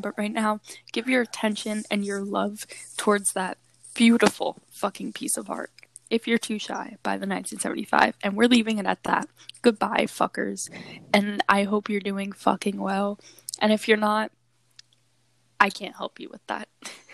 But right now, give your attention and your love towards that beautiful fucking piece of art. If You're Too Shy by the 1975. And we're leaving it at that. Goodbye, fuckers. And I hope you're doing fucking well. And if you're not, I can't help you with that.